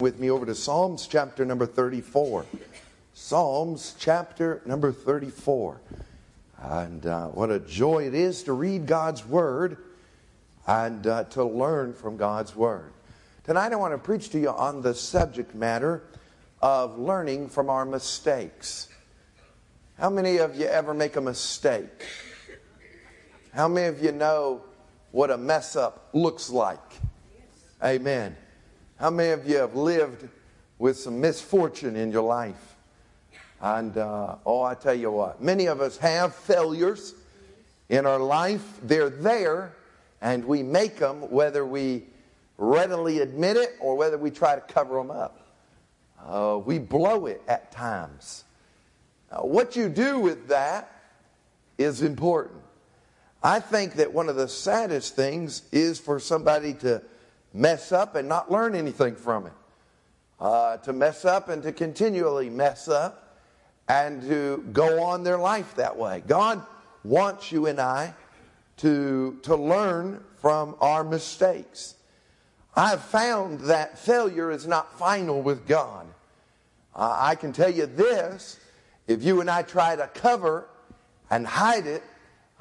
with me over to Psalms chapter number 34. Psalms chapter number 34. And uh, what a joy it is to read God's Word and uh, to learn from God's Word. Tonight I want to preach to you on the subject matter of learning from our mistakes. How many of you ever make a mistake? How many of you know what a mess up looks like? Amen. How many of you have lived with some misfortune in your life? And uh, oh, I tell you what, many of us have failures in our life. They're there, and we make them whether we readily admit it or whether we try to cover them up. Uh, we blow it at times. Now, what you do with that is important. I think that one of the saddest things is for somebody to mess up and not learn anything from it. Uh, to mess up and to continually mess up and to go on their life that way. God wants you and I to, to learn from our mistakes. I've found that failure is not final with God. Uh, I can tell you this if you and I try to cover and hide it,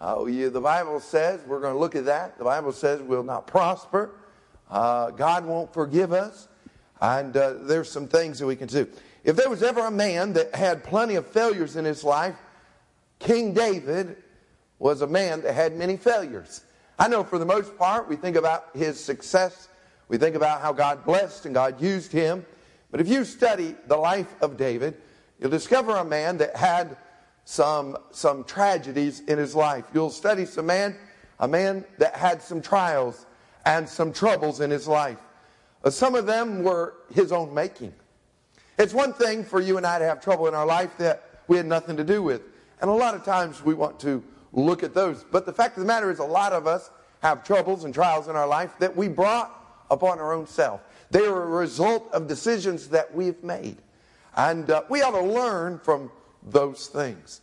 uh, you, the Bible says, we're going to look at that. The Bible says we'll not prosper. Uh, God won't forgive us. And uh, there's some things that we can do. If there was ever a man that had plenty of failures in his life, King David was a man that had many failures. I know for the most part, we think about his success. We think about how God blessed and God used him. But if you study the life of David, you'll discover a man that had some, some tragedies in his life. You'll study some man, a man that had some trials and some troubles in his life. Uh, some of them were his own making. It's one thing for you and I to have trouble in our life that we had nothing to do with. And a lot of times we want to look at those. But the fact of the matter is, a lot of us have troubles and trials in our life that we brought upon our own self. They are a result of decisions that we've made. And uh, we ought to learn from those things.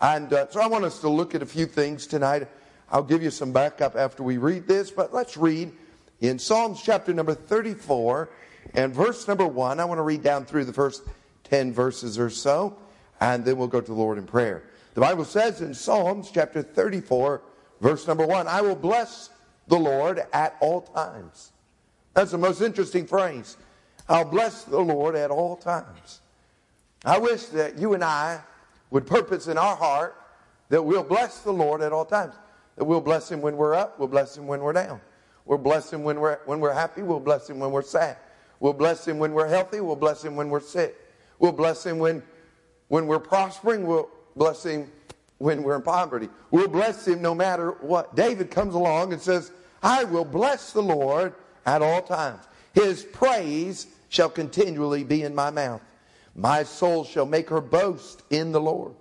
And uh, so I want us to look at a few things tonight. I'll give you some backup after we read this, but let's read in Psalms chapter number 34 and verse number 1. I want to read down through the first 10 verses or so, and then we'll go to the Lord in prayer. The Bible says in Psalms chapter 34, verse number 1, I will bless the Lord at all times. That's the most interesting phrase. I'll bless the Lord at all times. I wish that you and I would purpose in our heart that we'll bless the Lord at all times. That we'll bless him when we're up, we'll bless him when we're down. We'll bless him when we're, when we're happy, we'll bless him when we're sad. We'll bless him when we're healthy, we'll bless him when we're sick. We'll bless him when, when we're prospering, we'll bless him when we're in poverty. We'll bless him no matter what. David comes along and says, I will bless the Lord at all times. His praise shall continually be in my mouth. My soul shall make her boast in the Lord.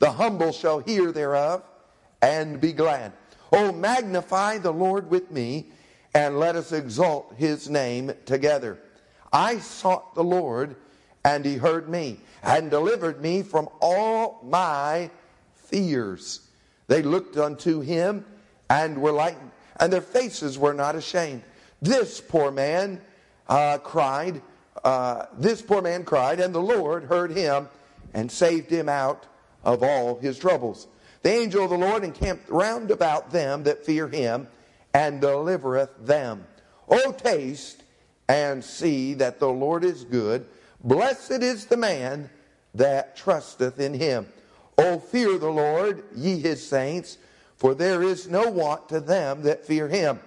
The humble shall hear thereof and be glad. Oh, magnify the Lord with me, and let us exalt his name together. I sought the Lord, and he heard me, and delivered me from all my fears. They looked unto him and were lightened, and their faces were not ashamed. This poor man uh, cried, uh, this poor man cried, and the Lord heard him and saved him out of all his troubles. The angel of the Lord encamped round about them that fear him and delivereth them. O taste and see that the Lord is good. Blessed is the man that trusteth in him. O fear the Lord, ye his saints, for there is no want to them that fear him.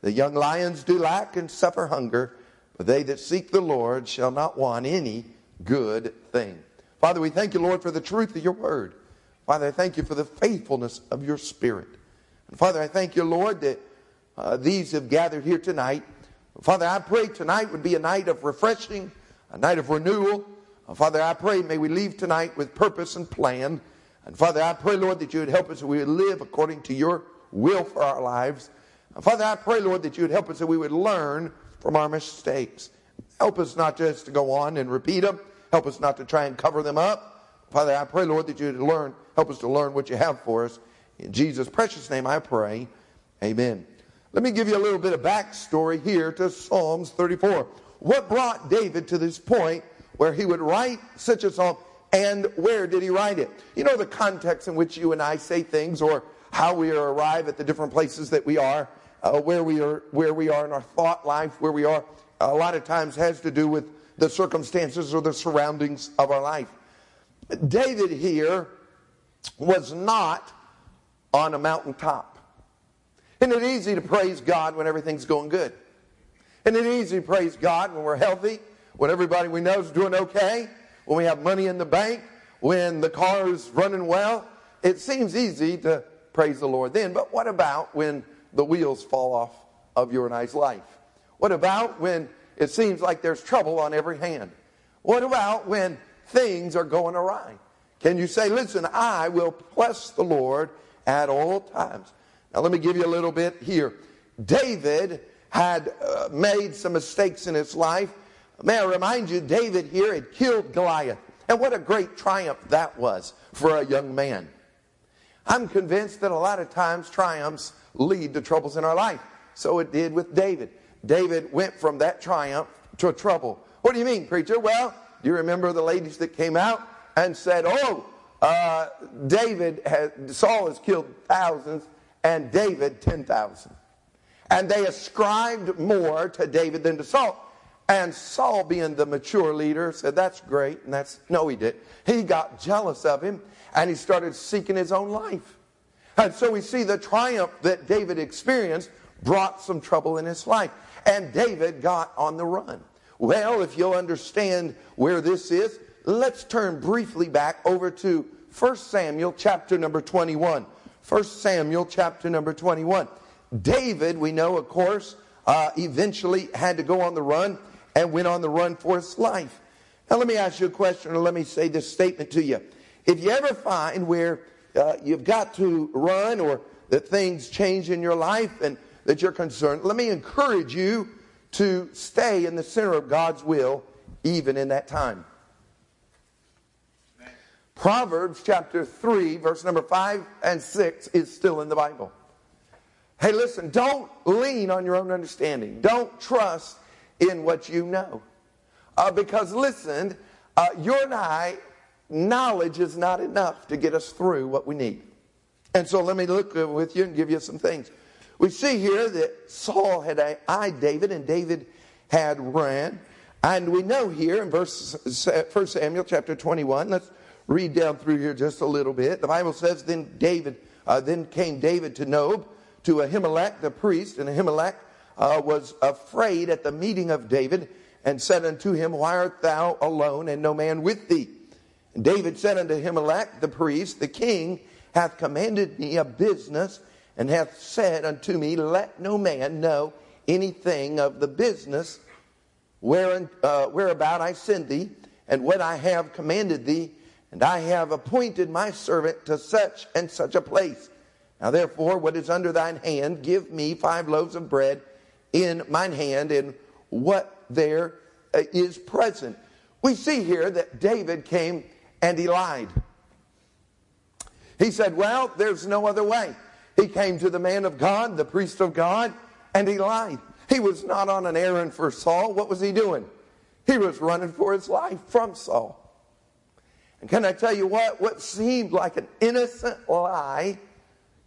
The young lions do lack and suffer hunger, but they that seek the Lord shall not want any good thing. Father, we thank you, Lord, for the truth of your word. Father, I thank you for the faithfulness of your Spirit. And Father, I thank you, Lord, that uh, these have gathered here tonight. Father, I pray tonight would be a night of refreshing, a night of renewal. Uh, Father, I pray may we leave tonight with purpose and plan. And Father, I pray, Lord, that you would help us that we would live according to your will for our lives. And Father, I pray, Lord, that you would help us that we would learn from our mistakes. Help us not just to go on and repeat them. Help us not to try and cover them up. Father, I pray, Lord, that you would learn, help us to learn what you have for us. In Jesus' precious name I pray. Amen. Let me give you a little bit of backstory here to Psalms 34. what brought David to this point where he would write such a psalm and where did he write it? You know the context in which you and I say things or how we arrive at the different places that we are, uh, where we are, where we are in our thought life, where we are, a lot of times has to do with the circumstances or the surroundings of our life. David here was not on a mountaintop. Isn't it easy to praise God when everything's going good? Isn't it easy to praise God when we're healthy, when everybody we know is doing okay, when we have money in the bank, when the car is running well? It seems easy to praise the Lord then, but what about when the wheels fall off of your nice life? What about when it seems like there's trouble on every hand? What about when things are going awry? Can you say, listen, I will bless the Lord at all times? Now, let me give you a little bit here. David had uh, made some mistakes in his life. May I remind you, David here had killed Goliath. And what a great triumph that was for a young man. I'm convinced that a lot of times triumphs lead to troubles in our life. So it did with David. David went from that triumph to trouble. What do you mean, preacher? Well, do you remember the ladies that came out? And said, Oh, uh, David has, Saul has killed thousands and David 10,000. And they ascribed more to David than to Saul. And Saul, being the mature leader, said, That's great. And that's, no, he did. He got jealous of him and he started seeking his own life. And so we see the triumph that David experienced brought some trouble in his life. And David got on the run. Well, if you'll understand where this is, let's turn briefly back over to 1 Samuel chapter number 21. 1 Samuel chapter number 21. David, we know, of course, uh, eventually had to go on the run and went on the run for his life. Now, let me ask you a question, or let me say this statement to you. If you ever find where uh, you've got to run or that things change in your life and that you're concerned, let me encourage you to stay in the center of God's will even in that time. Proverbs chapter 3, verse number 5 and 6 is still in the Bible. Hey, listen, don't lean on your own understanding. Don't trust in what you know. Uh, because, listen, uh, you and I, knowledge is not enough to get us through what we need. And so let me look with you and give you some things. We see here that Saul had eyed David and David had ran. And we know here in verse 1 Samuel chapter 21, let's read down through here just a little bit. The Bible says, then David, uh, then came David to Nob, to Ahimelech the priest, and Ahimelech uh, was afraid at the meeting of David, and said unto him, Why art thou alone, and no man with thee? And David said unto Ahimelech the priest, The king hath commanded me a business, and hath said unto me, Let no man know anything of the business uh, whereabout I send thee, and what I have commanded thee and I have appointed my servant to such and such a place. Now therefore, what is under thine hand, give me five loaves of bread in mine hand, and what there uh, present. We see here that David came and he lied. He said, Well, there's no other way. He came to the man of God, the priest of God, and he lied. He was not on an errand for Saul. What was he doing? He was running for his life from Saul. And can I tell you what? What seemed like an innocent lie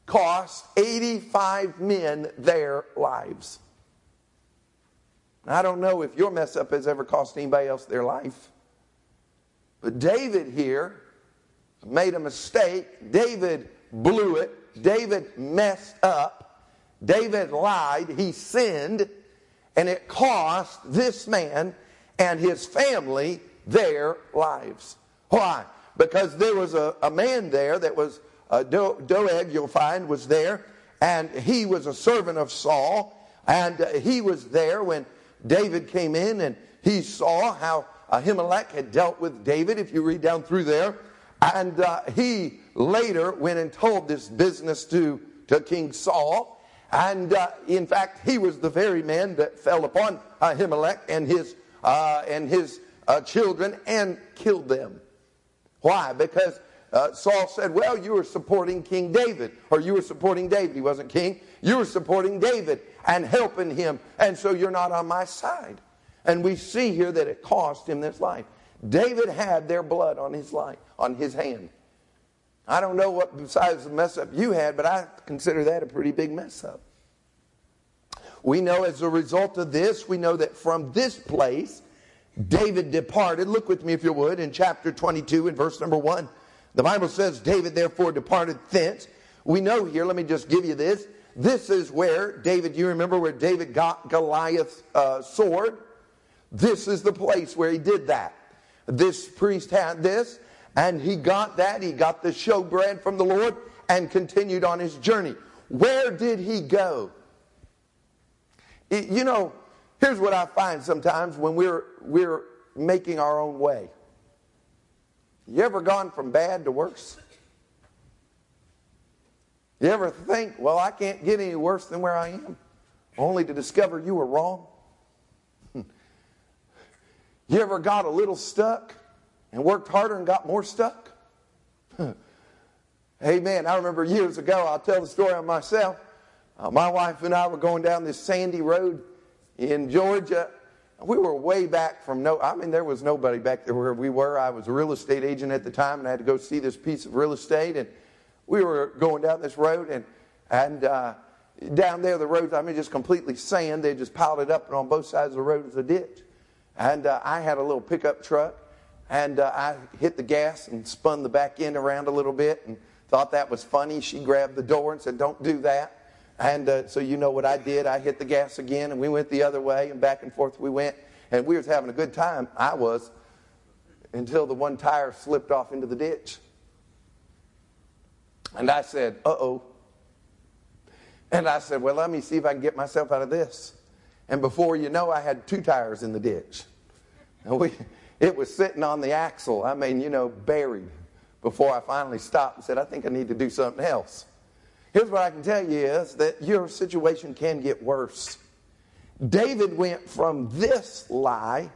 cost 85 men their lives. I don't know if your mess up has ever cost anybody else their life. But David here made a mistake. David blew it. David messed up. David lied. He sinned. And it cost this man and his family their lives. Why? Because there was a, a man there that was, uh, Do- Doeg, you'll find, was there, and he was a servant of Saul, and uh, he was there when David came in and he saw how Ahimelech had dealt with David, if you read down through there. And uh, he later went and told this business to, to King Saul. And uh, in fact, he was the very man that fell upon Ahimelech and his, uh, and his uh, children and killed them. Why? Because uh, Saul said, Well, you were supporting King David, or you were supporting David. He wasn't king. You were supporting David and helping him, and so you're not on my side. And we see here that it cost him this life. David had their blood on his life, on his hand. I don't know what besides the mess up you had, but I consider that a pretty big mess up. We know as a result of this, we know that from this place, David departed. Look with me, if you would, in chapter 22 in verse number 1. The Bible says, David therefore departed thence. We know here, let me just give you this. This is where David, you remember where David got Goliath's uh, sword? This is the place where he did that. This priest had this, and he got that. He got the showbread from the Lord and continued on his journey. Where did he go? You know, here's what I find sometimes when we're, we're making our own way. You ever gone from bad to worse? You ever think, well, I can't get any worse than where I am, only to discover you were wrong? You ever got a little stuck and worked harder and got more stuck? Amen. I remember years ago, I'll tell the story on myself. Uh, my wife and I were going down this sandy road in Georgia. We were way back from no, I mean, there was nobody back there where we were. I was a real estate agent at the time and I had to go see this piece of real estate. And we were going down this road and, and, uh, down there, the roads, I mean, just completely sand. They just piled it up, and on both sides of the road was a ditch. And uh, I had a little pickup truck, and uh, I hit the gas and spun the back end around a little bit and thought that was funny. She grabbed the door and said, Don't do that. And uh, so you know what I did. I hit the gas again, and we went the other way, and back and forth we went. And we was having a good time. I was, until the one tire slipped off into the ditch. And I said, uh oh. And I said, well, let me see if I can get myself out of this. And before you know, I had two tires in the ditch. And we, it was sitting on the axle, I mean, you know, buried, before I finally stopped and said, I think I need to do something else. Here's what I can tell you is that your situation can get worse. David went from this lie.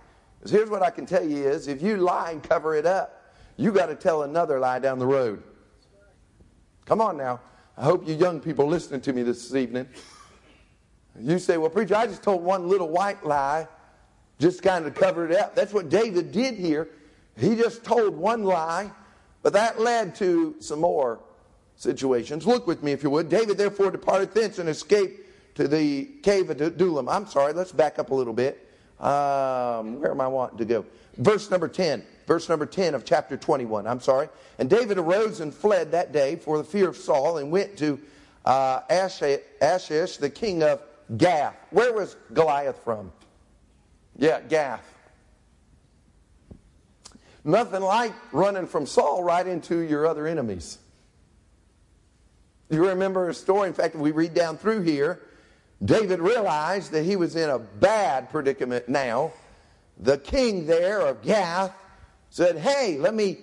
Here's what I can tell you is if you lie and cover it up, you got to tell another lie down the road. Come on now. I hope you young people listening to me this evening. You say, well, preacher, I just told one little white lie, just kind of covered it up. That's what David did here. He just told one lie, but that led to some more situations. Look with me, if you would. David therefore departed thence and escaped to the cave of Adullam. I'm sorry, let's back up a little bit. Um, where am I wanting to go? Verse number 10. Verse number 10 of chapter 21. I'm sorry. And David arose and fled that day for the fear of Saul and went to uh, Achish, the king of Gath. Where was Goliath from? Yeah, Gath. Nothing like running from Saul right into your other enemies. You remember a story, in fact, we read down through here, David realized that he was in a bad predicament now. The king there of Gath said, Hey, let me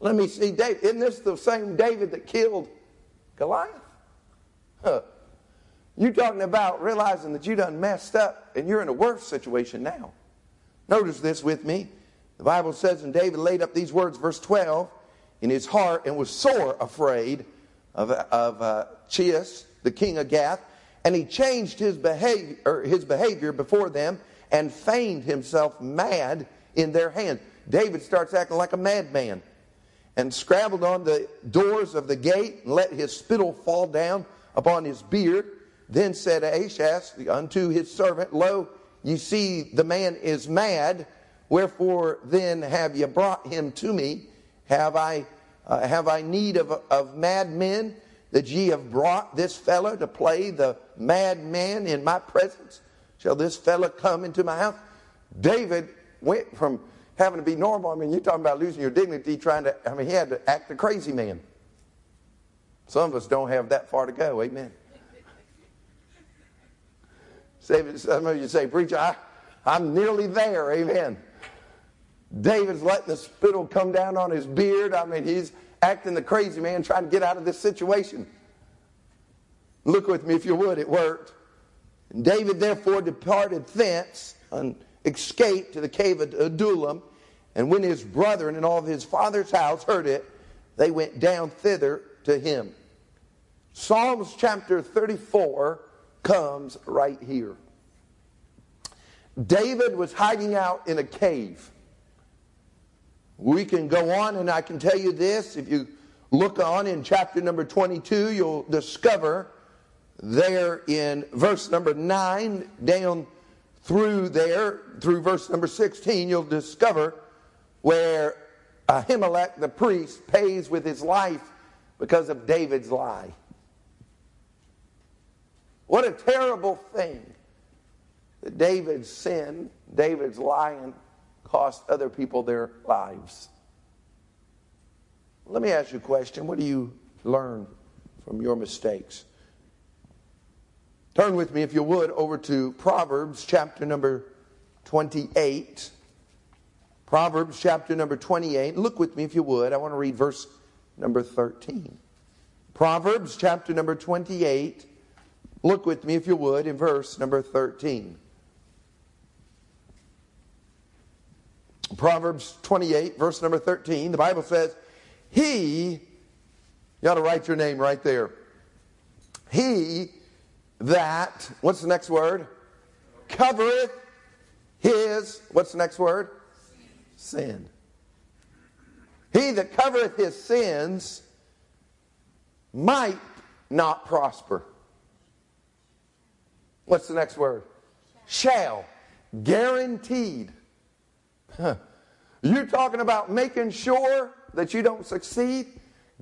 let me see David. Isn't this the same David that killed Goliath? Huh. You talking about realizing that you done messed up and you're in a worse situation now. Notice this with me. The Bible says, and David laid up these words, verse 12, in his heart and was sore afraid of, of uh, Chias, the king of Gath, and he changed his behavior, his behavior before them and feigned himself mad in their hand. David starts acting like a madman and scrabbled on the doors of the gate and let his spittle fall down upon his beard. Then said Achish unto his servant, Lo, you see the man is mad. Wherefore then have you brought him to me? Have I uh, have I need of, of mad men that ye have brought this fellow to play the madman in my presence? Shall this fellow come into my house? David went from having to be normal. I mean, you're talking about losing your dignity, trying to, I mean, he had to act a crazy man. Some of us don't have that far to go. Amen. Some of you say, Preacher, I, I'm nearly there. Amen. David's letting the spittle come down on his beard. I mean, he's acting the crazy man trying to get out of this situation. Look with me if you would, it worked. And David therefore departed thence and escaped to the cave of Adullam. And when his brethren and all of his father's house heard it, they went down thither to him. Psalms chapter 34 comes right here. David was hiding out in a cave. We can go on, and I can tell you this if you look on in chapter number 22, you'll discover there in verse number 9 down through there, through verse number 16, you'll discover where Ahimelech the priest pays with his life because of David's lie. What a terrible thing that David's sin, David's lying, cost other people their lives. Let me ask you a question. What do you learn from your mistakes? Turn with me, if you would, over to Proverbs chapter number 28. Proverbs chapter number 28. Look with me, if you would. I want to read verse number 13. Proverbs chapter number 28. Look with me, if you would, in verse number 13. Proverbs 28, verse number 13, the Bible says, He, you ought to write your name right there. He that, what's the next word? Covereth his, what's the next word? Sin. He that covereth his sins might not prosper. What's the next word? Shall. Guaranteed. Huh. You talking about making sure that you don't succeed?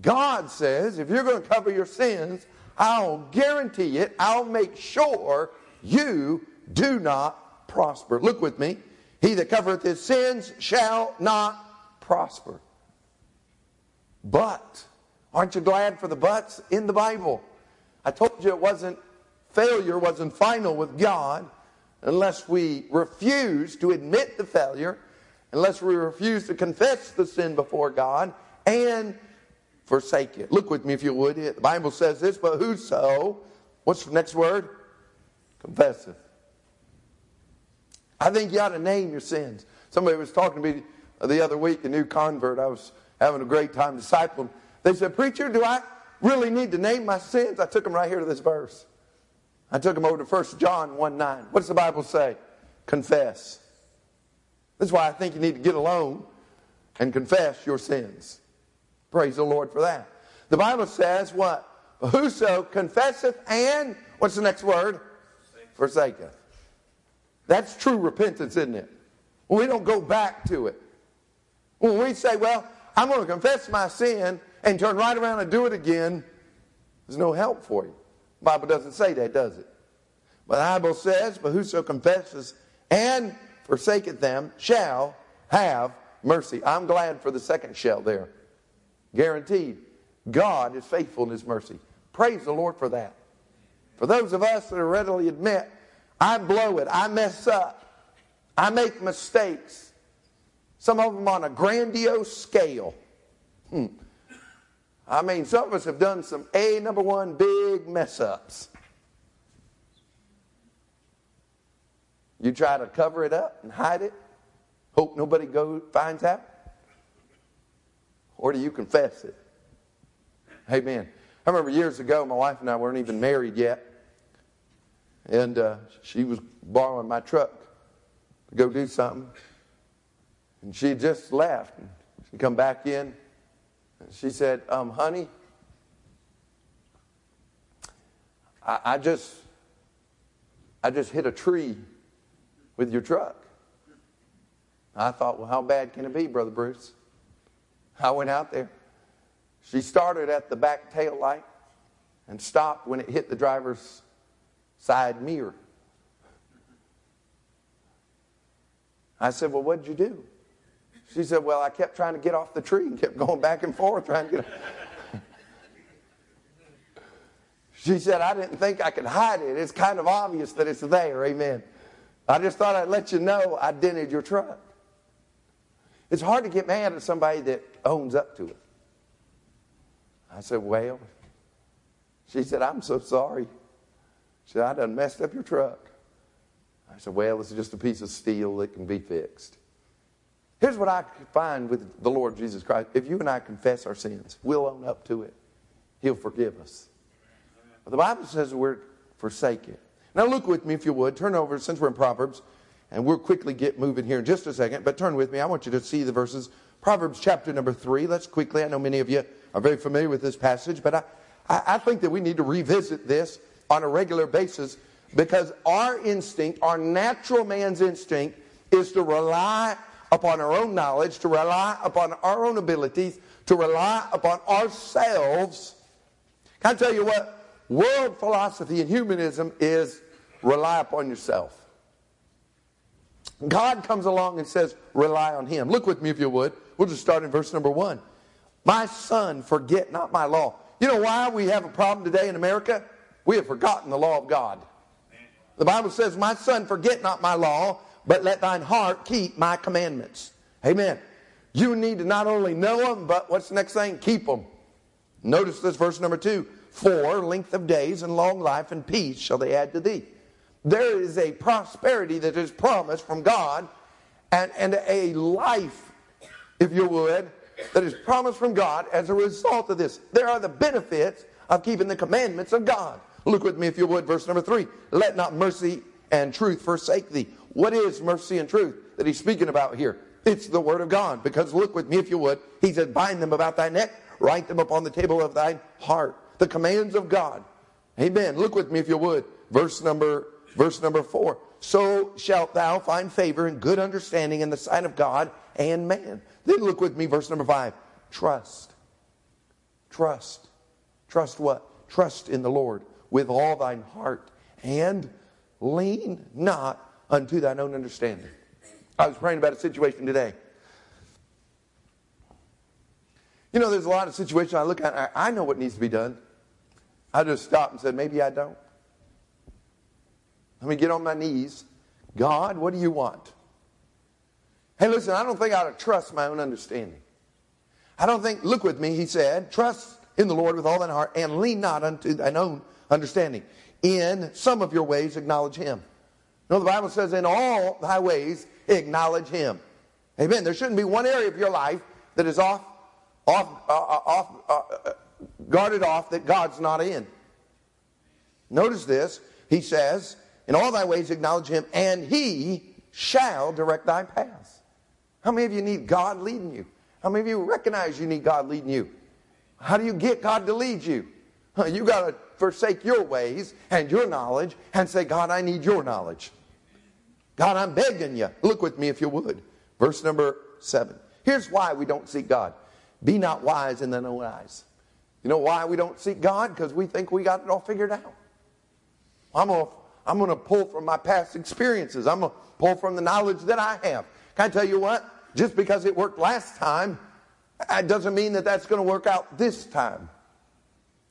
God says if you're going to cover your sins, I'll guarantee it, I'll make sure you do not prosper. Look with me. He that covereth his sins shall not prosper. But, aren't you glad for the buts in the Bible? I told you it wasn't, failure wasn't final with God unless we refuse to admit the failure unless we refuse to confess the sin before God and forsake it. Look with me if you would. The Bible says this, but whoso, what's the next word? Confesseth. I think you ought to name your sins. Somebody was talking to me the other week, a new convert. I was having a great time discipling. They said, Preacher, do I really need to name my sins? I took them right here to this verse. I took them over to 1 John 1 9. What does the Bible say? Confess. That's why I think you need to get alone and confess your sins. Praise the Lord for that. The Bible says what? Whoso confesseth and, what's the next word? Forsaketh. That's true repentance, isn't it? When we don't go back to it. When we say, well, I'm going to confess my sin and turn right around and do it again, there's no help for you. The Bible doesn't say that, does it? But the Bible says, but whoso confesses and forsaketh them shall have mercy. I'm glad for the second shall there. Guaranteed. God is faithful in his mercy. Praise the Lord for that. For those of us that readily admit, I blow it, I mess up, I make mistakes, some of them on a grandiose scale. Hmm. I mean, some of us have done some A number one big mess ups. You try to cover it up and hide it, hope nobody go finds out? Or do you confess it? Amen. I remember years ago, my wife and I weren't even married yet. And uh, she was borrowing my truck to go do something. And she just left. And she come back in. And she said, um, honey, I, I just I just hit a tree with your truck. I thought, well, how bad can it be, Brother Bruce? I went out there. She started at the back tail light and stopped when it hit the driver's side mirror. I said, Well, what'd you do? She said, Well, I kept trying to get off the tree and kept going back and forth trying to get She said, I didn't think I could hide it. It's kind of obvious that it's there. Amen. I just thought I'd let you know I dented your truck. It's hard to get mad at somebody that owns up to it. I said, Well, she said, I'm so sorry. She said, I done messed up your truck. I said, Well, it's just a piece of steel that can be fixed. Here's what I find with the Lord Jesus Christ. If you and I confess our sins, we'll own up to it. He'll forgive us. But the Bible says we're forsaken. Now look with me, if you would. Turn over, since we're in Proverbs, And we'll quickly get moving here in just a second, but turn with me. I want you to see the verses. Proverbs chapter number three. Let's quickly, I know many of you are very familiar with this passage, but I, I, I think that we need to revisit this on a regular basis because our instinct, our natural man's instinct, is to rely upon our own knowledge, to rely upon our own abilities, to rely upon ourselves. Can I tell you what? World philosophy and humanism is rely upon yourself. God comes along and says, rely on Him. Look with me if you would. We'll just start in verse number one. My son, forget not my law. You know why we have a problem today in America? We have forgotten the law of God. The Bible says, My son, forget not my law, but let thine heart keep my commandments. Amen. You need to not only know them, but what's the next thing? Keep them. Notice this verse number two. For length of days and long life and peace shall they add to thee. There is a prosperity that is promised from God and, and a life, if you would, that is promised from God as a result of this. There are the benefits of keeping the commandments of God. Look with me, if you would, verse number three. Let not mercy and truth forsake thee. What is mercy and truth that he's speaking about here? It's the word of God. Because look with me, if you would. He said, bind them about thy neck, write them upon the table of thine heart. The commands of God. Amen. Look with me, if you would. Verse number, verse number four. So shalt thou find favor and good understanding in the sight of God and man. Then look with me, verse number five. Trust. Trust. Trust what? Trust in the Lord with all thine heart and lean not unto thine own understanding. I was praying about a situation today. You know, there's a lot of situations I look at, I know what needs to be done. I just stopped and said, maybe I don't. Let me get on my knees. God, what do you want? Hey, listen, I don't think I ought to trust my own understanding. I don't think, look with me, he said, trust in the Lord with all thine heart and lean not unto thine own understanding. In some of your ways, acknowledge him. No, the Bible says, in all thy ways, acknowledge him. Amen. There shouldn't be one area of your life that is off, off, uh, uh off, uh, uh, guarded off that God's not in. Notice this. He says, in all thy ways acknowledge him, and he shall direct thy paths. How many of you need God leading you? How many of you recognize you need God leading you? How do you get God to lead you? You got to forsake your ways and your knowledge and say, God, I need your knowledge. God, I'm begging you. Look with me if you would. Verse number seven. Here's why we don't seek God. Be not wise in thine own eyes. You know why we don't seek God? Because we think we got it all figured out. I'm going to I'm going to pull from my past experiences. I'm going to pull from the knowledge that I have. Can I tell you what? Just because it worked last time, it doesn't mean that that's going to work out this time.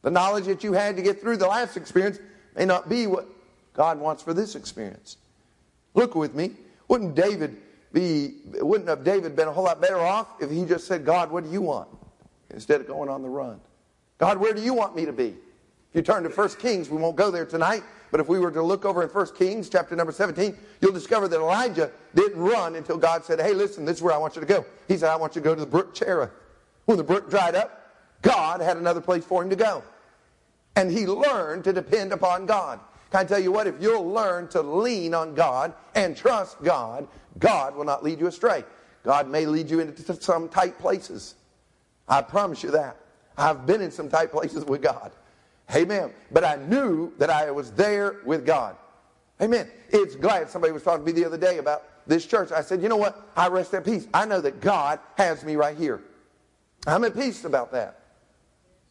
The knowledge that you had to get through the last experience may not be what God wants for this experience. Look with me. Wouldn't David be, wouldn't have David been a whole lot better off if he just said, God, what do you want? Instead of going on the run. God, where do you want me to be? If you turn to 1 Kings, we won't go there tonight, but if we were to look over in 1 Kings, chapter number 17, you'll discover that Elijah didn't run until God said, Hey, listen, this is where I want you to go. He said, I want you to go to the brook Cherith. When the brook dried up, God had another place for him to go. And he learned to depend upon God. Can I tell you what? If you'll learn to lean on God and trust God, God will not lead you astray. God may lead you into some tight places. I promise you that. I've been in some tight places with God. Amen. But I knew that I was there with God. Amen. It's glad somebody was talking to me the other day about this church. I said, you know what? I rest at peace. I know that God has me right here. I'm at peace about that.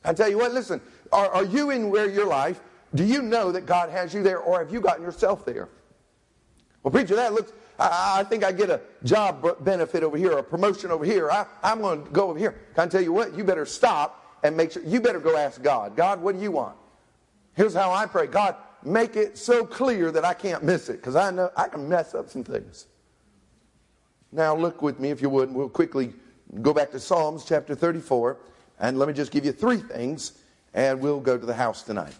I tell you what, listen, are, are you in where your life, do you know that God has you there, or have you gotten yourself there? Well, preacher, that looks, I, I think I get a job benefit over here, a promotion over here. I, I'm going to go over here. Can I tell you what? You better stop and make sure, you better go ask God, God, what do you want? Here's how I pray God, make it so clear that I can't miss it, because I know I can mess up some things. Now, look with me, if you would, we'll quickly go back to Psalms chapter 34, and let me just give you three things, and we'll go to the house tonight.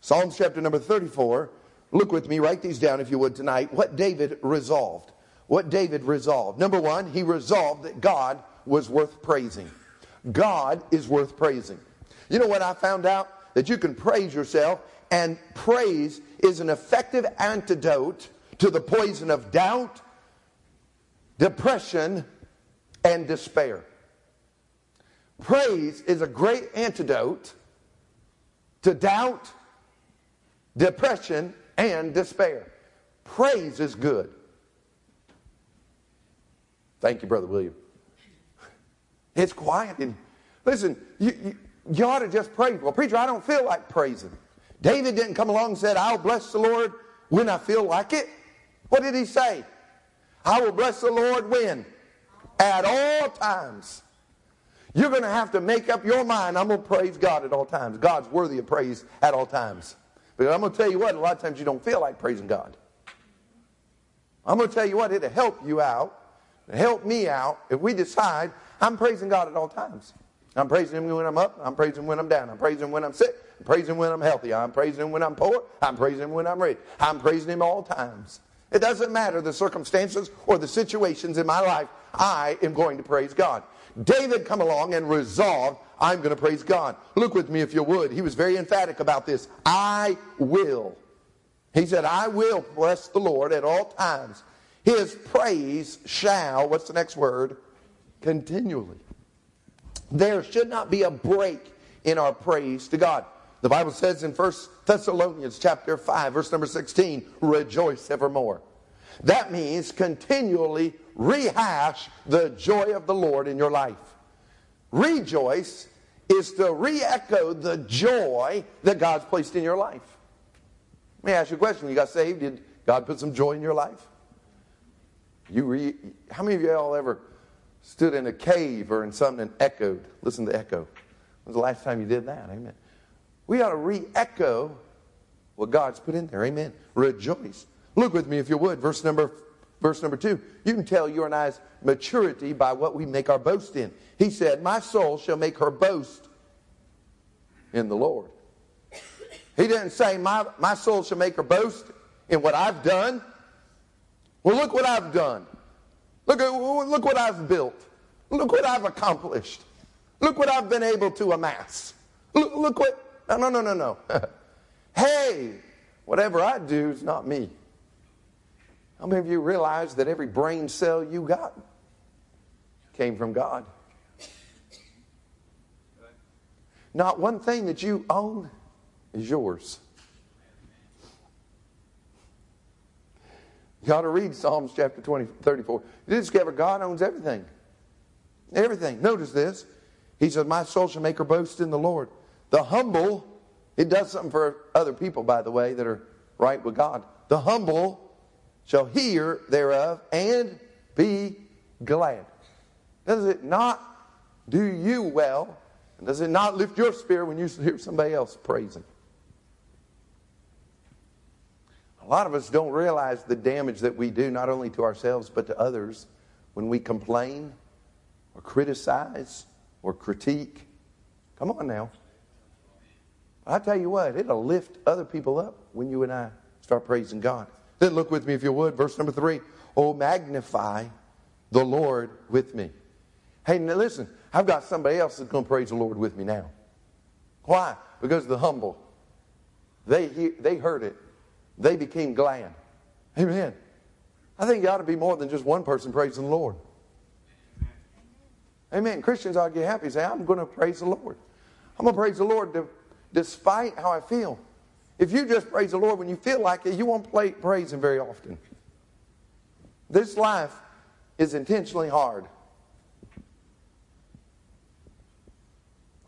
Psalms chapter number 34. Look with me, write these down if you would tonight. What David resolved. What David resolved. Number one, he resolved that God was worth praising. God is worth praising. You know what I found out? That you can praise yourself, and praise is an effective antidote to the poison of doubt depression, and despair. Praise is a great antidote to doubt, depression, and despair. Praise is good. Thank you, Brother William. It's quiet. And listen, you, you, you ought to just praise. Well, preacher, I don't feel like praising. David didn't come along and said, I'll bless the Lord when I feel like it. What did he say? I will bless the Lord when? At all times. You're going to have to make up your mind. I'm going to praise God at all times. God's worthy of praise at all times. Because I'm going to tell you what, a lot of times you don't feel like praising God. I'm going to tell you what, it'll help you out, help me out if we decide I'm praising God at all times. I'm praising Him when I'm up. I'm praising Him when I'm down. I'm praising Him when I'm sick. I'm praising Him when I'm healthy. I'm praising Him when I'm poor. I'm praising Him when I'm rich. I'm praising Him all times. It doesn't matter the circumstances or the situations in my life. I am going to praise God. David come along and resolved, I'm going to praise God. Look with me if you would. He was very emphatic about this. I will. He said, I will bless the Lord at all times. His praise shall, what's the next word? Continually. There should not be a break in our praise to God. The Bible says in 1 Thessalonians chapter 5, verse number 16, rejoice evermore. That means continually rehash the joy of the Lord in your life. Rejoice is to re echo the joy that God's placed in your life. Let me ask you a question. When you got saved, did God put some joy in your life? You re, how many of y'all ever stood in a cave or in something and echoed? Listen to echo. When was the last time you did that? Amen. We ought to re echo what God's put in there. Amen. Rejoice. Look with me if you would. Verse number verse number two. You can tell your and I's maturity by what we make our boast in. He said, My soul shall make her boast in the Lord. He didn't say, My, my soul shall make her boast in what I've done. Well, look what I've done. Look, at, look what I've built. Look what I've accomplished. Look what I've been able to amass. Look, look what. No, no, no, no, no. hey, whatever I do is not me. How many of you realize that every brain cell you got came from God? Not one thing that you own is yours. You ought to read Psalms chapter 20, 34. You discover God owns everything. Everything. Notice this. He says, My soul shall make her boast in the Lord. The humble, it does something for other people, by the way, that are right with God. The humble shall hear thereof and be glad. Does it not do you well? And does it not lift your spirit when you hear somebody else praising? A lot of us don't realize the damage that we do, not only to ourselves, but to others, when we complain or criticize or critique. Come on now. I tell you what, it'll lift other people up when you and I start praising God. Then look with me, if you would, verse number three. Oh, magnify the Lord with me. Hey, now listen, I've got somebody else that's going to praise the Lord with me now. Why? Because the humble. They, they heard it. They became glad. Amen. I think you ought to be more than just one person praising the Lord. Amen. Christians ought to get happy and say, I'm going to praise the Lord. I'm going to praise the Lord despite how I feel. If you just praise the Lord when you feel like it, you won't play, praise Him very often. This life is intentionally hard.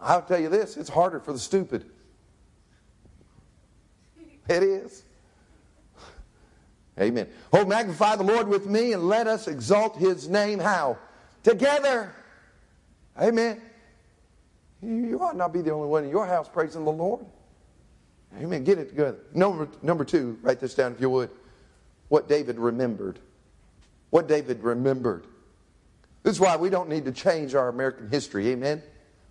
I'll tell you this it's harder for the stupid. It is. Amen. Oh, magnify the Lord with me and let us exalt his name. How? Together. Amen. You ought not be the only one in your house praising the Lord. Amen. Get it together. Number, number two, write this down if you would. What David remembered. What David remembered. This is why we don't need to change our American history. Amen.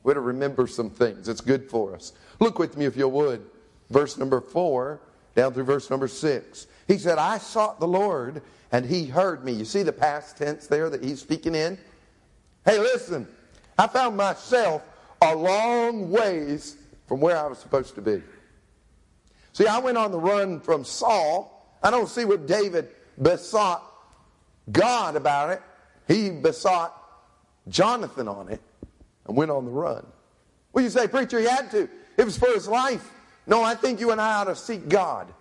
We ought to remember some things. It's good for us. Look with me if you would. Verse number four down through verse number six. He said, I sought the Lord and he heard me. You see the past tense there that he's speaking in? Hey, listen, I found myself a long ways from where I was supposed to be. See, I went on the run from Saul. I don't see what David besought God about it. he besought Jonathan on it and went on the run. Well, you say, preacher, he had to. It was for his life. No, I think you and I ought to seek God.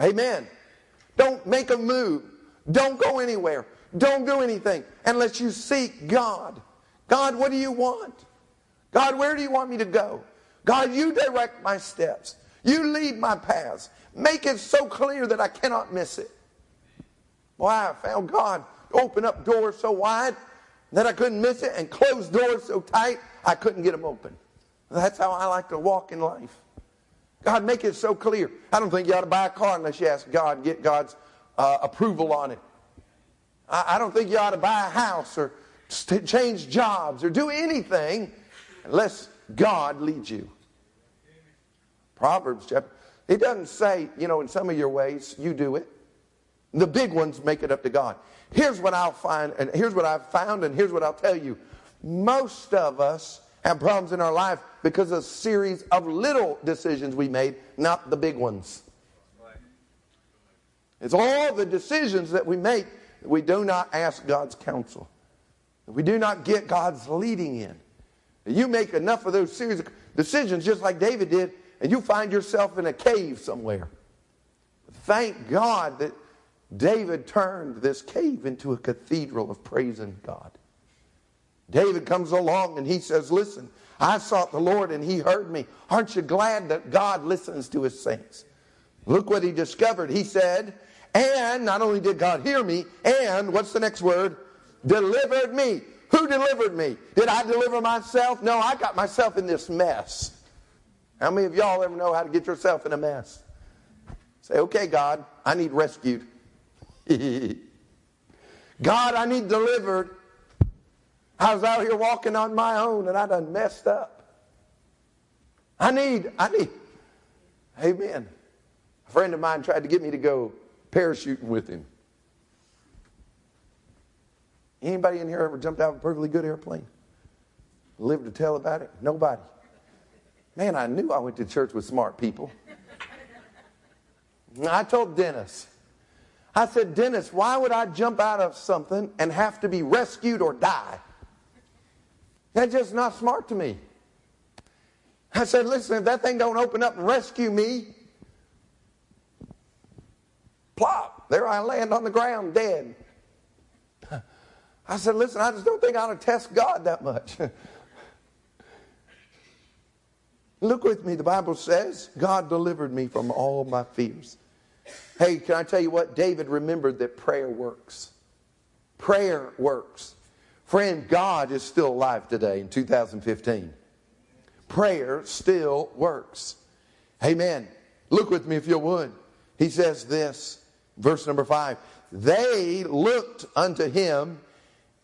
Amen. Don't make a move. Don't go anywhere. Don't do anything unless you seek God. God, what do you want? God, where do you want me to go? God, you direct my steps. You lead my paths. Make it so clear that I cannot miss it. Why? I found God open up doors so wide that I couldn't miss it and close doors so tight I couldn't get them open. That's how I like to walk in life. God, make it so clear. I don't think you ought to buy a car unless you ask God, get God's uh, approval on it. I, I don't think you ought to buy a house or st- change jobs or do anything unless God leads you. Proverbs chapter. It doesn't say, you know, in some of your ways, you do it. The big ones make it up to God. Here's what I'll find, and here's what I've found, and here's what I'll tell you. Most of us have problems in our life because of a series of little decisions we made, not the big ones. It's all the decisions that we make that we do not ask God's counsel. We do not get God's leading in. You make enough of those series of decisions, just like David did, and you find yourself in a cave somewhere. Thank God that David turned this cave into a cathedral of praising God. David comes along and he says, Listen, I sought the Lord and he heard me. Aren't you glad that God listens to his saints? Look what he discovered. He said, and not only did God hear me, and what's the next word? Delivered me. Who delivered me? Did I deliver myself? No, I got myself in this mess. How many of y'all ever know how to get yourself in a mess? Say, okay, God, I need rescued. God, I need delivered. I was out here walking on my own and I done messed up. I need, I need. Amen. A friend of mine tried to get me to go parachuting with him. Anybody in here ever jumped out of a perfectly good airplane? Lived to tell about it? Nobody. Man, I knew I went to church with smart people. I told Dennis, I said, Dennis, why would I jump out of something and have to be rescued or die? That's just not smart to me. I said, listen, if that thing don't open up and rescue me, plop, there I land on the ground dead. I said, listen, I just don't think I ought to test God that much. Look with me, the Bible says, God delivered me from all my fears. Hey, can I tell you what? David remembered that prayer works. Prayer works. Friend, God is still alive today in 2015. Prayer still works. Amen. Look with me if you would. He says this, verse number five. They looked unto him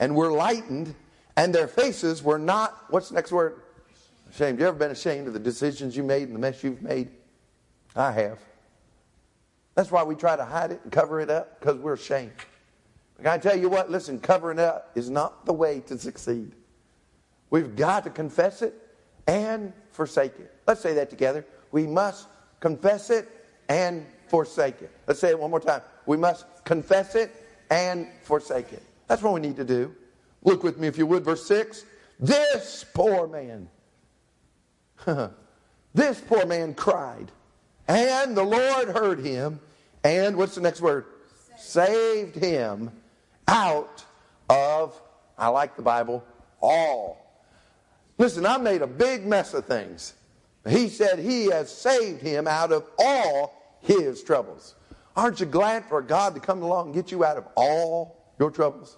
and were lightened, and their faces were not, what's the next word? Ashamed. You ever been ashamed of the decisions you made and the mess you've made? I have. That's why we try to hide it and cover it up because we're ashamed. But can I tell you what? Listen, covering up is not the way to succeed. We've got to confess it and forsake it. Let's say that together. We must confess it and forsake it. Let's say it one more time. We must confess it and forsake it. That's what we need to do. Look with me, if you would, verse 6. This poor man, this poor man cried and the Lord heard him, and what's the next word? Saved him out of, I like the Bible, all. Listen, I made a big mess of things. He said he has saved him out of all his troubles. Aren't you glad for God to come along and get you out of all your troubles?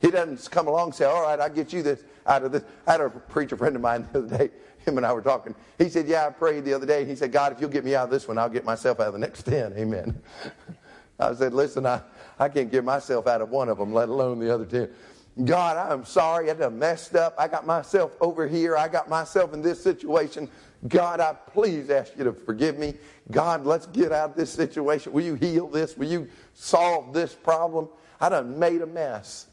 He doesn't come along and say, All right, I'll get you this out of this. I had a preacher friend of mine the other day him and I were talking. He said, Yeah, I prayed the other day. He said, God, if you'll get me out of this one, I'll get myself out of the next 10. Amen. I said, Listen, I, I can't get myself out of one of them, let alone the other 10. God, I'm sorry. I done messed up. I got myself over here. I got myself in this situation. God, I please ask you to forgive me. God, let's get out of this situation. Will you heal this? Will you solve this problem? I done made a mess.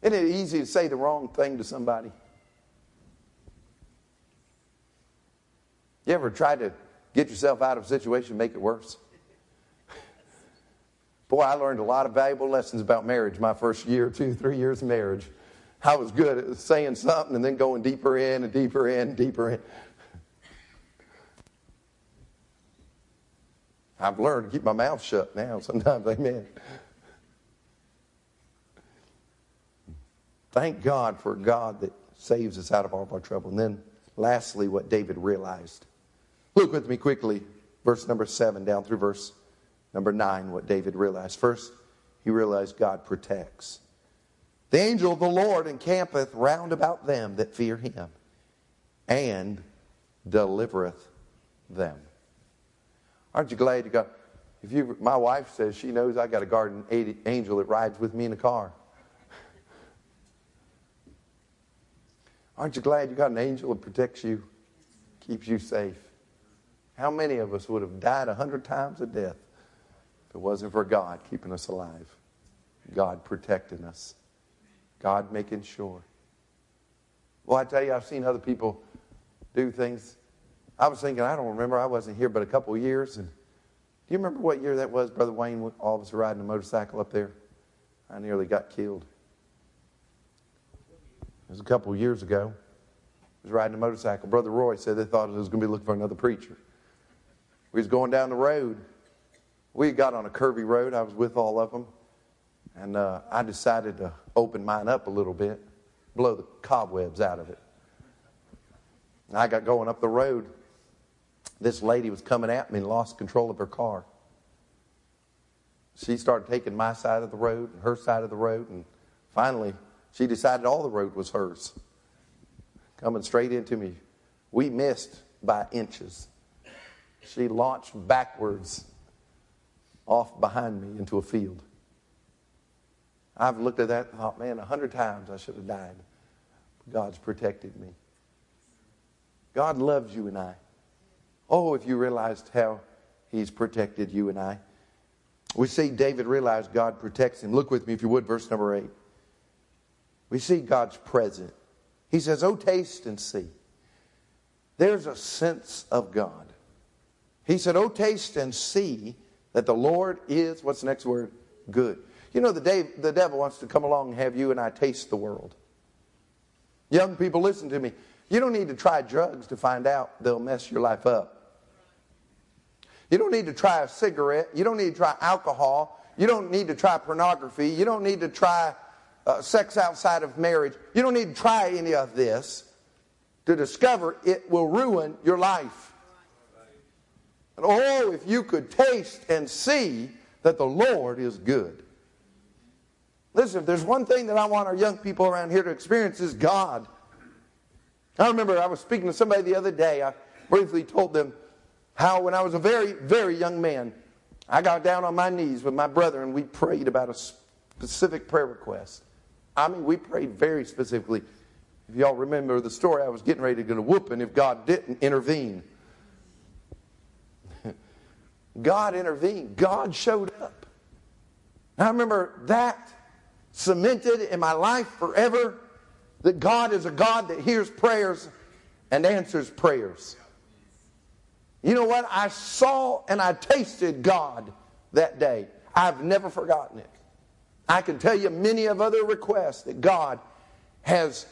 Isn't it easy to say the wrong thing to somebody? You ever try to get yourself out of a situation make it worse? Boy, I learned a lot of valuable lessons about marriage my first year, two, three years of marriage. I was good at saying something and then going deeper in and deeper in and deeper in. I've learned to keep my mouth shut now sometimes, amen. Thank God for God that saves us out of all of our trouble. And then, lastly, what David realized. Look with me quickly, verse number seven down through verse number nine, what David realized. First, he realized God protects. The angel of the Lord encampeth round about them that fear him and delivereth them. Aren't you glad you got? If you, my wife says she knows I got a guardian angel that rides with me in the car. Aren't you glad you got an angel that protects you, keeps you safe? How many of us would have died a hundred times of death if it wasn't for God keeping us alive? God protecting us. God making sure. Well, I tell you, I've seen other people do things I was thinking, I don't remember. I wasn't here but a couple of years. And do you remember what year that was, Brother Wayne? All of us riding a motorcycle up there. I nearly got killed. It was a couple of years ago. I was riding a motorcycle. Brother Roy said they thought I was going to be looking for another preacher. We was going down the road. We got on a curvy road. I was with all of them. And uh, I decided to open mine up a little bit, blow the cobwebs out of it. And I got going up the road this lady was coming at me and lost control of her car. She started taking my side of the road and her side of the road, and finally, she decided all the road was hers. Coming straight into me. We missed by inches. She launched backwards off behind me into a field. I've looked at that and thought, man, a hundred times I should have died. God's protected me. God loves you and I. Oh, if you realized how he's protected you and I. We see David realized God protects him. Look with me, if you would, verse number eight. We see God's present. He says, Oh, taste and see. There's a sense of God. He said, Oh, taste and see that the Lord is, what's the next word? Good. You know, the, day, the devil wants to come along and have you and I taste the world. Young people, listen to me. You don't need to try drugs to find out they'll mess your life up. You don't need to try a cigarette. You don't need to try alcohol. You don't need to try pornography. You don't need to try uh, sex outside of marriage. You don't need to try any of this to discover it will ruin your life. And oh, if you could taste and see that the Lord is good. Listen, if there's one thing that I want our young people around here to experience is God. I remember I was speaking to somebody the other day. I briefly told them how, when I was a very, very young man, I got down on my knees with my brother and we prayed about a specific prayer request. I mean, we prayed very specifically. If y'all remember the story, I was getting ready to get a whooping if God didn't intervene. God intervened. God showed up. I remember that cemented in my life forever that God is a God that hears prayers and answers prayers. You know what? I saw and I tasted God that day. I've never forgotten it. I can tell you many of other requests that God has,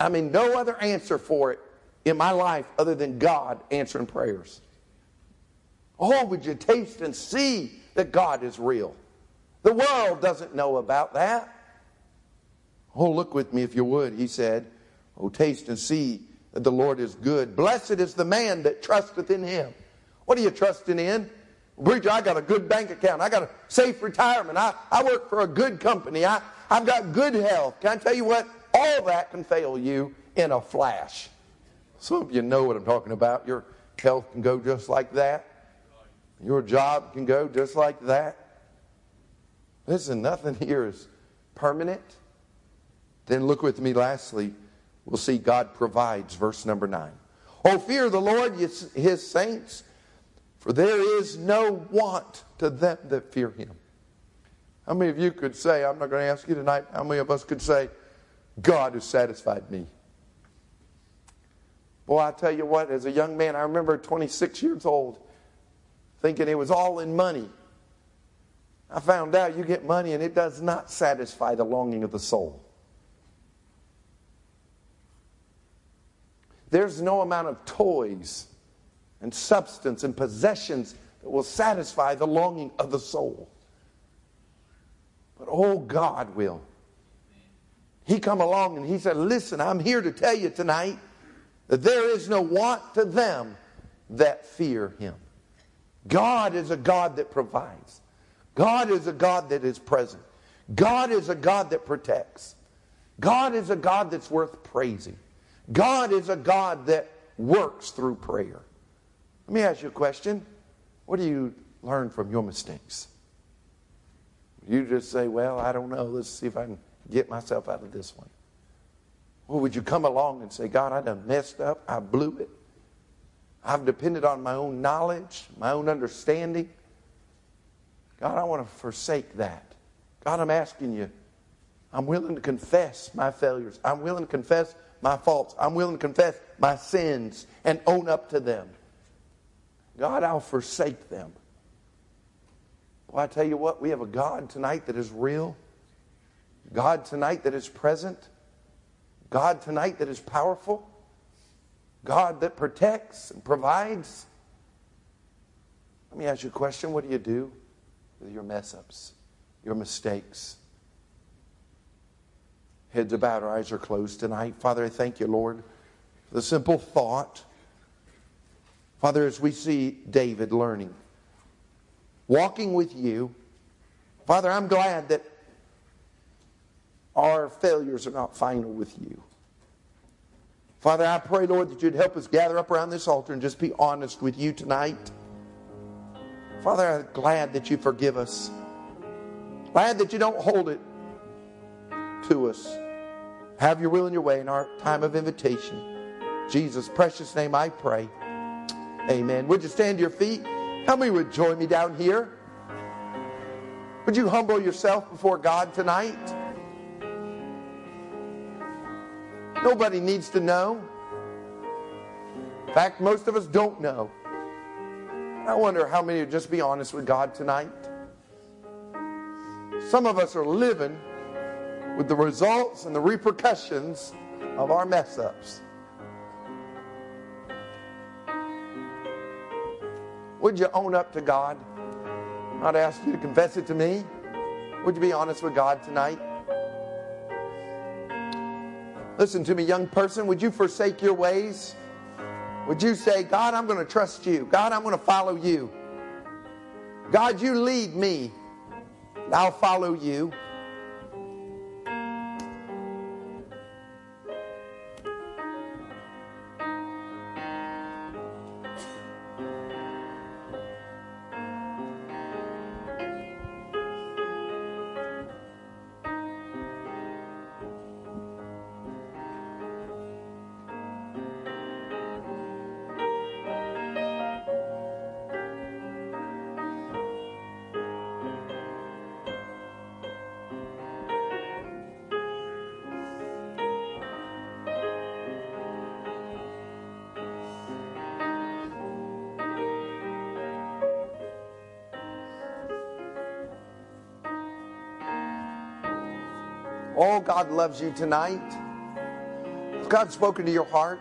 I mean, no other answer for it in my life other than God answering prayers. Oh, would you taste and see that God is real? The world doesn't know about that. Oh, look with me if you would, he said. Oh, taste and see that the Lord is good. Blessed is the man that trusteth in him. What are you trusting in? Preacher, I got a good bank account. I got a safe retirement. I, I work for a good company. I, I've got good health. Can I tell you what? All that can fail you in a flash. Some of you know what I'm talking about. Your health can go just like that. Your job can go just like that. Listen, nothing here is permanent. Then look with me lastly. We'll see God provides, verse number 9. Oh, fear the Lord, his saints, for there is no want to them that fear him. How many of you could say, I'm not going to ask you tonight, how many of us could say, God has satisfied me? Boy, I tell you what, as a young man, I remember 26 years old, thinking it was all in money. I found out you get money and it does not satisfy the longing of the soul. There's no amount of toys and substance and possessions that will satisfy the longing of the soul. But oh, God will. He come along and he said, Listen, I'm here to tell you tonight that there is no want to them that fear him. God is a God that provides. God is a God that is present. God is a God that protects. God is a God that's worth praising. God is a God that works through prayer. Let me ask you a question. What do you learn from your mistakes? You just say, Well, I don't know. Let's see if I can get myself out of this one. Or would you come along and say, God, I done messed up. I blew it. I've depended on my own knowledge, my own understanding. God, I want to forsake that. God, I'm asking you, I'm willing to confess my failures. I'm willing to confess my faults. I'm willing to confess my sins and own up to them. God, I'll forsake them. Well, I tell you what, we have a God tonight that is real, God tonight that is present, God tonight that is powerful, God that protects and provides. Let me ask you a question what do you do with your mess ups, your mistakes? Heads are bowed, our eyes are closed tonight. Father, I thank you, Lord, for the simple thought. Father, as we see David learning, walking with you, Father, I'm glad that our failures are not final with you. Father, I pray, Lord, that you'd help us gather up around this altar and just be honest with you tonight. Father, I'm glad that you forgive us. Glad that you don't hold it to us. Have your will and your way in our time of invitation. Jesus' precious name I pray. Amen. Would you stand to your feet? How many would join me down here? Would you humble yourself before God tonight? Nobody needs to know. In fact, most of us don't know. I wonder how many would just be honest with God tonight. Some of us are living with the results and the repercussions of our mess ups. Would you own up to God? I'd ask you to confess it to me. Would you be honest with God tonight? Listen to me, young person. Would you forsake your ways? Would you say, God, I'm going to trust you. God, I'm going to follow you. God, you lead me. I'll follow you. Oh, God loves you tonight. Has God spoken to your heart?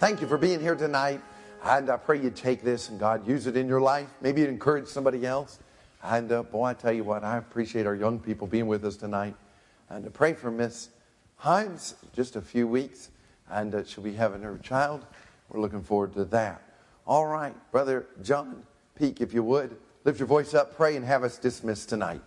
Thank you for being here tonight. And I pray you take this and God use it in your life. Maybe it encourage somebody else. And uh, boy, I tell you what, I appreciate our young people being with us tonight. And to pray for Miss Himes, just a few weeks, and uh, she'll be having her child. We're looking forward to that. All right, Brother John Peak, if you would, lift your voice up, pray, and have us dismissed tonight.